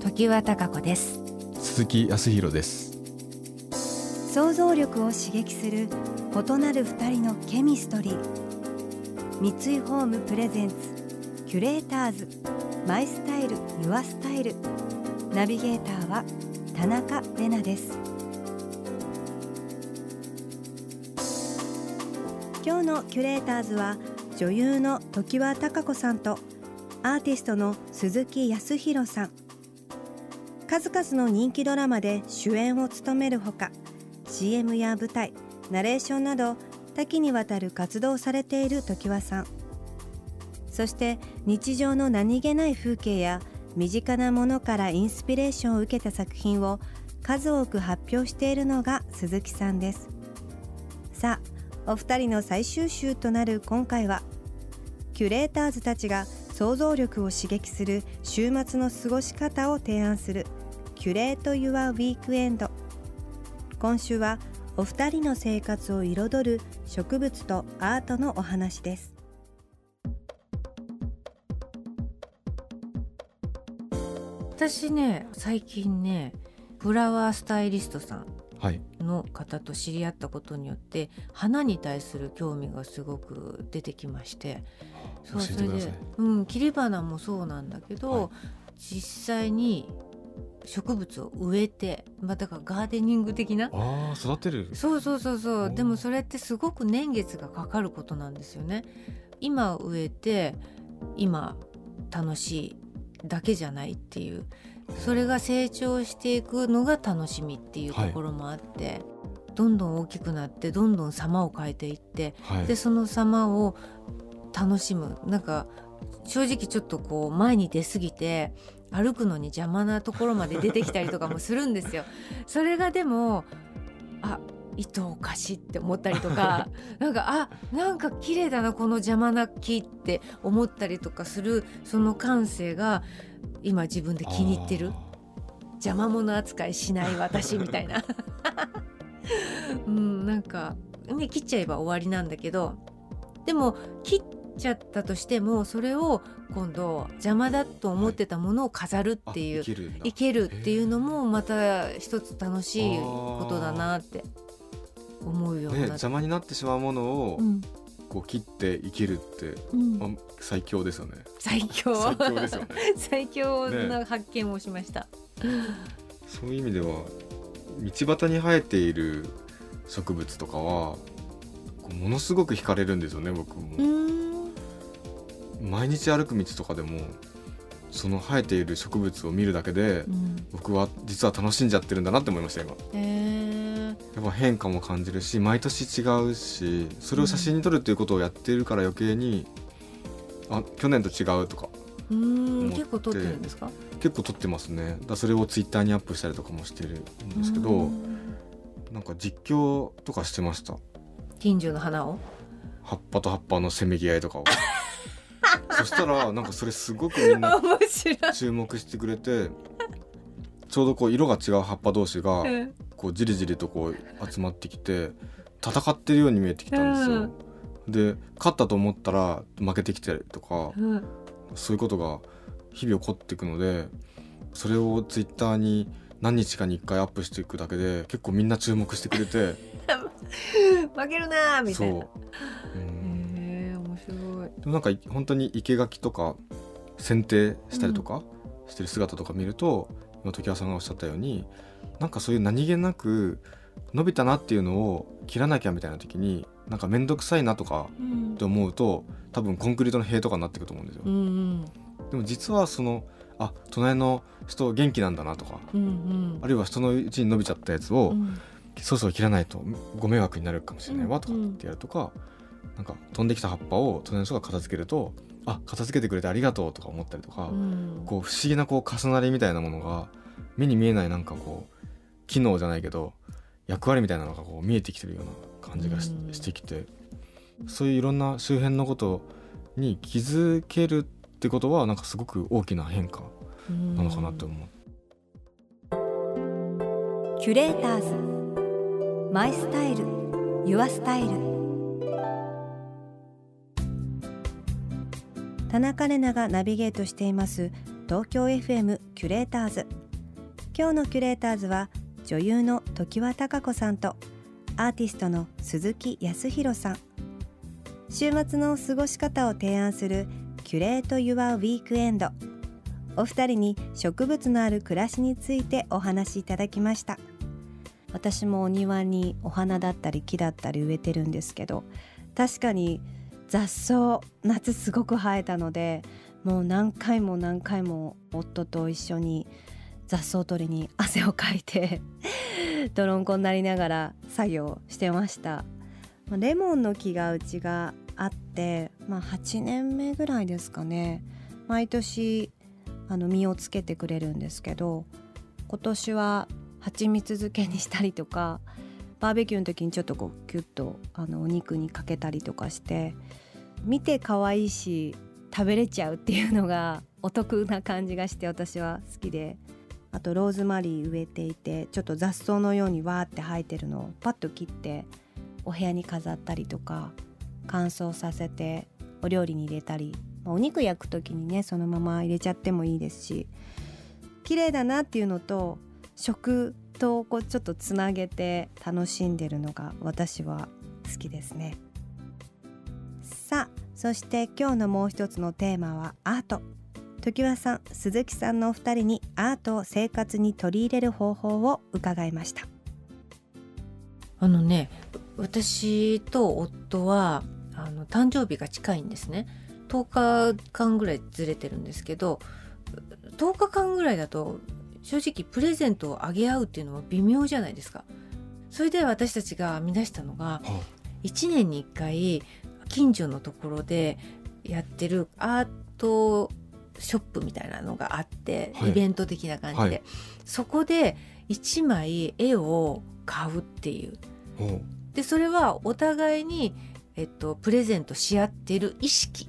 時和貴子です。鈴木康弘です。想像力を刺激する異なる二人のケミストリー。三井ホームプレゼンツキュレーターズ。マイスタイルユアスタイル。ナビゲーターは田中れなです。今日のキュレーターズは女優の常盤貴子さんとアーティストの鈴木康弘さん数々の人気ドラマで主演を務めるほか CM や舞台ナレーションなど多岐にわたる活動をされている常盤さん。そして日常の何気ない風景や身近なものからインスピレーションを受けた作品を数多く発表しているのが鈴木さんです。さあお二人の最終週となる今回はキュレーターズたちが想像力を刺激する週末の過ごし方を提案するキュレート・ユア・ウィークエンド。今週はお二人の生活を彩る植物とアートのお話です。私ね最近ねフラワースタイリストさんはい。の方と知り合ったことによって花に対する興味がすごく出てきまして。教えてください。うん、切り花もそうなんだけど、はい。実際に植物を植えて、まあ、だからガーデニング的な？ああ育てる。そうそうそうそう。でもそれってすごく年月がかかることなんですよね。今植えて今楽しいだけじゃないっていう。それが成長していくのが楽しみっていうところもあって、どんどん大きくなってどんどん様を変えていってはい。でその様を楽しむ。なんか正直ちょっとこう前に出過ぎて歩くのに邪魔なところまで出てきたりとかもするんですよ。それがでもあ糸おかしいって思ったりとか なんかあなんか綺麗だなこの邪魔な木って思ったりとかするその感性が今自分で気に入ってる。邪魔者扱いしない私みたいな。うんなんかね切っちゃえば終わりなんだけどでも切っちゃったとしてもそれを今度邪魔だと思ってたものを飾るあっていう、い。けるんだ。いけるっていうのもまた一つ楽しいことだなって思うようなって、邪魔になってしまうものをうん。こう切っていけるって、うん。まあ、最強ですよね。最強。最強ですよね。最強な発見をしました、そういう意味では道端に生えている植物とかはものすごく惹かれるんですよね僕も、うん毎日歩く道とかでもその生えている植物を見るだけで、うん。僕は実は楽しんじゃってるんだなって思いました今。えやっぱ変化も感じるし毎年違うしそれを写真に撮るっていうことをやってるから余計に、あ去年と違うとかー、うん結構撮ってるんですか？結構撮ってますね。だそれをツイッターにアップしたりとかもしてるんですけど、うん。なんか実況とかしてました。近所の花を？葉っぱと葉っぱのせめぎ合いとかをそしたらなんかそれすごくみんな面白い。注目してくれてちょうどこう色が違う葉っぱ同士がうん。こうじりじりとこう集まってきて戦ってるように見えてきたんですよ。で勝ったと思ったら負けてきたりとかうん。そういうことが日々起こっていくのでそれをツイッターに何日かに1回アップしていくだけで結構みんな注目してくれて。負けるなーみたいなでもなんか本当に生垣とか剪定したりとかしてる姿とか見ると、今時和さんがおっしゃったようになんかそういう何気なく伸びたなっていうのを切らなきゃみたいな時になんか面倒くさいなとかうん。って思うと多分コンクリートの塀とかになってくると思うんですよ。うんうん。でも実はそのあ隣の人元気なんだなとかうんうん。あるいは人のうちに伸びちゃったやつを、うん。そろそろ切らないとご迷惑になるかもしれないわとかうんってやるとか、なんか飛んできた葉っぱを隣の人が片付けるとあ片付けてくれてありがとうとか思ったりとか、うん。こう不思議なこう重なりみたいなものが目に見えないなんかこう機能じゃないけど役割みたいなのがこう見えてきてるような感じがし,、うん。てきてそういういろんな周辺のことに気づけるってことはなんかすごく大きな変化なのかなって思う。キュレーターズ。マイスタイル。ユアスタイル田中れながナビゲートしています。東京 FM キュレーターズ。今日のキュレーターズは女優の常盤貴子さんとアーティストの鈴木康弘さん。週末の過ごし方を提案するキュレート・ユア・ウィークエンド。お二人に植物のある暮らしについてお話しいただきました。私もお庭にお花だったり木だったり植えてるんですけど確かに雑草夏すごく生えたのでもう何回も何回も夫と一緒に雑草取りに汗をかいて 泥んこになりながら作業してました。レモンの木がうちがあって、まあ、8年目ぐらいですかね。毎年あの実をつけてくれるんですけど今年は蜂蜜漬けにしたりとかバーベキューの時にちょっとこうキュッとあのお肉にかけたりとかして見て可愛いし食べれちゃうっていうのがお得な感じがして私は好きであとローズマリー植えていてちょっと雑草のようにわーって生えてるのをパッと切ってお部屋に飾ったりとか乾燥させてお料理に入れたりまあお肉焼く時にねそのまま入れちゃってもいいですし綺麗だなっていうのと食とこうちょっとつなげて楽しんでるのが私は好きですね。さあそして今日のもう一つのテーマはアート。常盤さん鈴木さんのお二人にアートを生活に取り入れる方法を伺いました。あのね私と夫はあの誕生日が近いんですね。10日間ぐらいずれてるんですけど10日間ぐらいだと正直プレゼントをあげ合うっていうのは微妙じゃないですか。それで私たちが編み出したのが1年に1回近所のところでやってるアートショップみたいなのがあって、はい。イベント的な感じで、はい。そこで1枚絵を買うっていう。でそれはお互いに、えっと、プレゼントし合ってる意識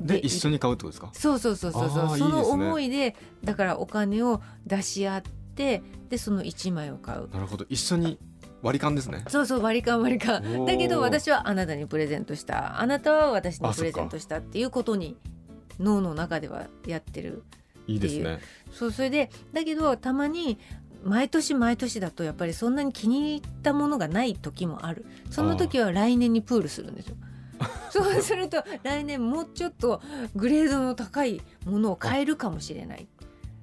で一緒に買うってことですか？そうそうそうそうそう。そのいいですね。思いでだからお金を出し合ってでその1枚を買う。なるほど。一緒に割り勘ですね。そうそう割り勘割り勘。だけど私はあなたにプレゼントした。あなたは私にあプレゼントしたっていうことに脳の中ではやってるいいですね。そうそれでだけどたまに毎年毎年だとやっぱりそんなに気に入ったものがない時もある。その時は来年にプールするんですよ。そうすると来年もうちょっとグレードの高いものを買えるかもしれない。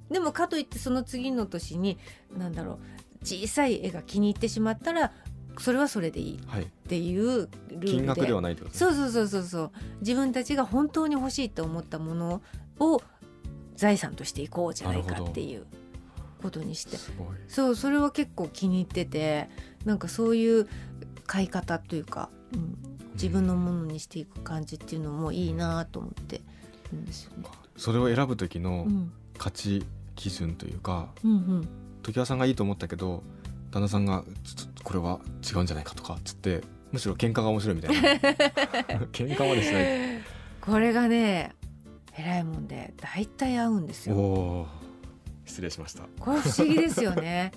でもかといってその次の年に何だろう小さい絵が気に入ってしまったらそれはそれでいいはい。っていうルールで。金額ではないってことそうそうそうそうそう。自分たちが本当に欲しいと思ったものを財産としていこうじゃないかっていうことにして。そうそれは結構気に入っててなんかそういう買い方というか、うん、自分のものにしていく感じっていうのもいいなと思って。るん。ですよね。それを選ぶ時のうん。価値基準というかうんうん。常盤さんがいいと思ったけど旦那さんがちょっとこれは違うんじゃないかとかっつってむしろ喧嘩が面白いみたいな。喧嘩までしないこれがね偉いもんで大体合うんですおよ。失礼しました。これ不思議ですよね。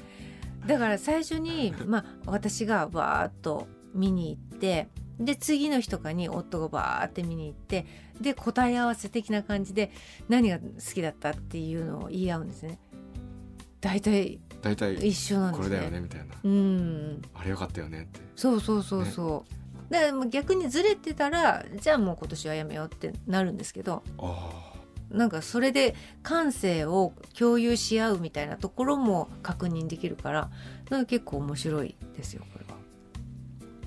だから最初に、まあ、私がバーッと見に行ってで次の日とかに夫がバーって見に行ってで答え合わせ的な感じで何が好きだったっていうのを言い合うんですね。大体大体一緒なんですね。これだよねみたいなうんあれよかったよねってそうそうそうそう。だからもう逆にずれてたらじゃあもう今年はやめようってなるんですけどあなんかそれで感性を共有し合うみたいなところも確認できるからなんか結構面白いですよこれ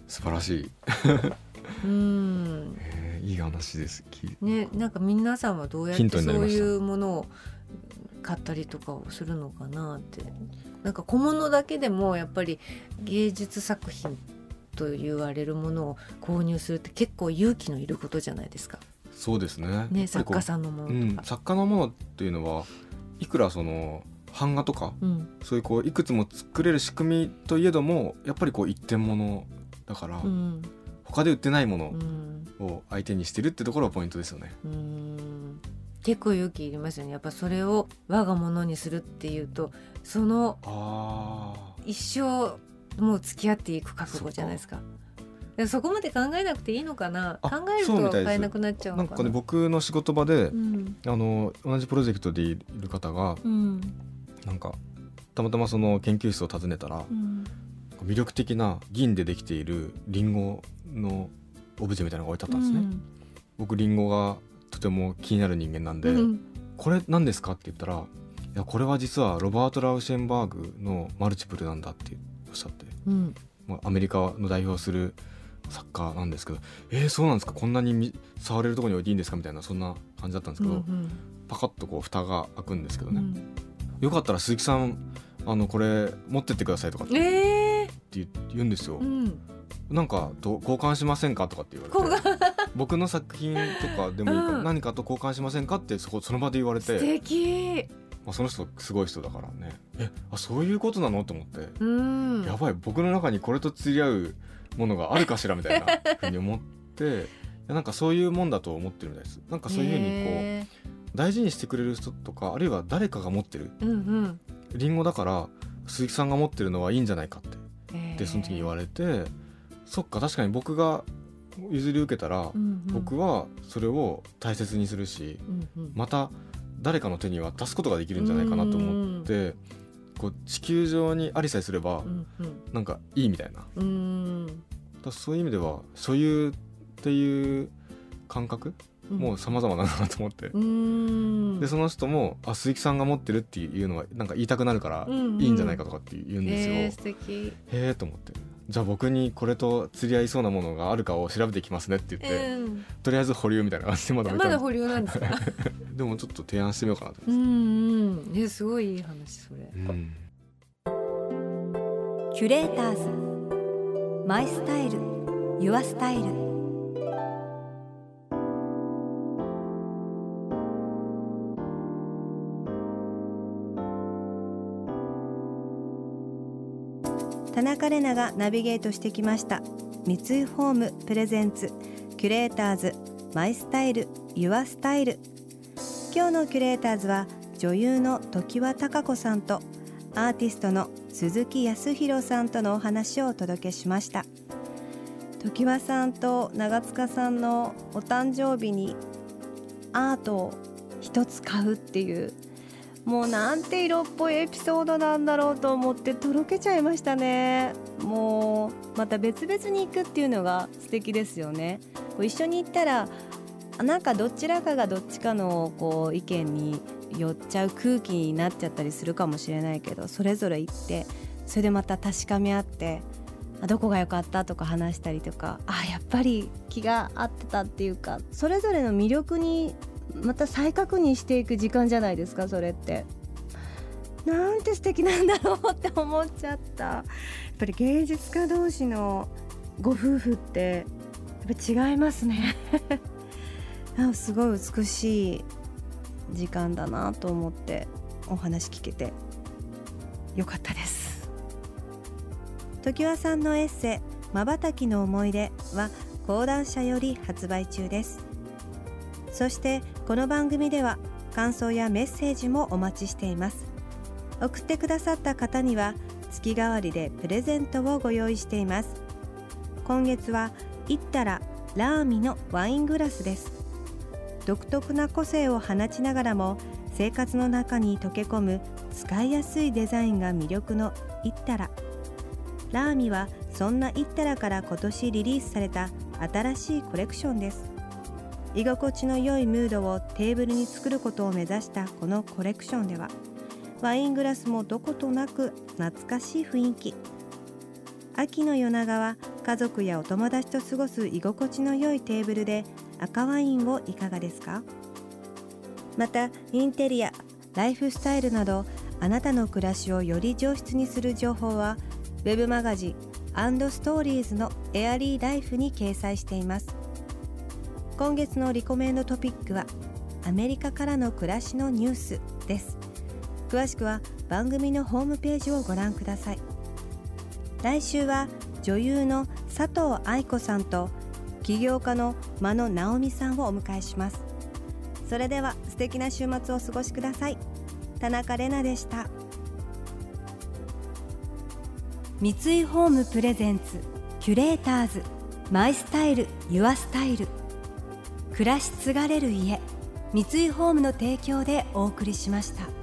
素晴らしい、うん。えーいい話です。きねなんか皆さんはどうやってそういうものを買ったりとかをするのかなって。なんか小物だけでもやっぱり芸術作品と言われるものを購入するって結構勇気のいることじゃないですか。そうですね。ね作家さんのもうんのと、か。作家のものっていうのはいくらその版画とかうん。そういうこういくつも作れる仕組みといえどもやっぱりこう一点物だから、うん。他で売ってないもうのん。を相手にしてるってところがポイントですよね。うん。結構勇気いりますよね。やっぱそれを我が物にするっていうとそのあ一生もう付き合っていく覚悟じゃないですか。でそこまで考えなくていいのかな。あ考えると買えなくなっちゃうなんかね僕の仕事場で、うん。あの同じプロジェクトでいる方がうん。なんかたまたまその研究室を訪ねたらうん魅力的な銀でできているリンゴのオブジェみたいなのが置いてあったんですね。僕リンゴがとても気になる人間なんで、うん。これ何ですか？って言ったらいやこれは実はロバート・ラウシェンバーグのマルチプルなんだっておっしゃって、うん。まあ、アメリカの代表する作家なんですけどえー、そうなんですか？こんなにみ触れるところに置いていいんですか？みたいなそんな感じだったんですけど、うんパカッとこう蓋が開くんですけどね、うん。よかったら鈴木さんあのこれ持ってってくださいとかって。ええ言う言うんですよ、うん。なんかと交換しませんかとかって言わこれて。が僕の作品とかでもいいから、うん。何かと交換しませんかってそこその場で言われ素て、敵。まあ、その人すごい人だからね。えあそういうことなのと思って、うん。やばい僕の中にこれと釣り合うものがあるかしらみたいなふうに思って。いやなんかそういうもんだと思ってるみたいです。なんかそういうふうにこうへ大事にしてくれる人とかあるいは誰かが持ってるーうんうん。リンゴだから鈴木さんが持ってるのはいいんじゃないかってへーでその時に言われてそっか確かに僕が譲り受けたら、うんうん。僕はそれを大切にするしうんうん。また誰かの手に渡すことができるんじゃないかなと思ってこう地球上にありさえすればうんなんかいいみたいな。うんうん。らそういう意味では所有っていう感覚もう様々だなと思って。うん。でその人もあ鈴木さんが持ってるっていうのはなんか言いたくなるからうんうん。いいんじゃないかとかって言うんですよ。えー、素敵。へえと思って。じゃあ僕にこれと釣り合いそうなものがあるかを調べてきますねって言って、うん。とりあえず保留みたいな感じでまだまだ保留なんですか？でもちょっと提案してみようかなとう思います、んうん。えすごいいい話それ。うん。キュレーターズ。マイスタイル。ユアスタイル田中れながナビゲートしてきました。三井ホームプレゼンツキュレーターズマイスタイルユアスタイル。今日のキュレーターズは女優の常盤貴子さんとアーティストの鈴木康弘さんとのお話をお届けしました。常盤さんと長塚さんのお誕生日にアートを一つ買うっていうもうなんて色っぽいエピソードなんだろうと思ってとろけちゃいましたね。もうまた別々に行くっていうのが素敵ですよね。こう一緒に行ったらなんかどちらかがどっちかのこう意見に寄っちゃう空気になっちゃったりするかもしれないけどそれぞれ行ってそれでまた確かめ合ってどこが良かったとか話したりとかあやっぱり気が合ってたっていうかそれぞれの魅力にまた再確認していく時間じゃないですかそれって。なんて素敵なんだろうって思っちゃった。やっぱり芸術家同士のご夫婦ってやっぱ違いますね。あすごい美しい時間だなと思ってお話聞けて。よかったです。常盤さんのエッセイまばたきの思い出は講談社より発売中です。そしてこの番組では感想やメッセージもお待ちしています。送ってくださった方には月替わりでプレゼントをご用意しています。今月はイッタララーミのワイングラスです。独特な個性を放ちながらも生活の中に溶け込む使いやすいデザインが魅力のイッタララーミはそんなイッタラから今年リリースされた新しいコレクションです。居心地の良いムードをテーブルに作ることを目指したこのコレクションではワイングラスもどことなく懐かしい雰囲気。秋の夜長は家族やお友達と過ごす居心地の良いテーブルで赤ワインをいかがですか？またインテリアライフスタイルなどあなたの暮らしをより上質にする情報はウェブマガジンストーリーズのエアリーライフに掲載しています。今月のリコメンドトピックはアメリカからの暮らしのニュースです。詳しくは番組のホームページをご覧ください。来週は女優の佐藤愛子さんと起業家の真野直美さんをお迎えします。それでは素敵な週末をお過ごしください。田中れなでした。三井ホームプレゼンツキュレーターズマイスタイルユアスタイル。暮らし継がれる家三井ホームの提供でお送りしました。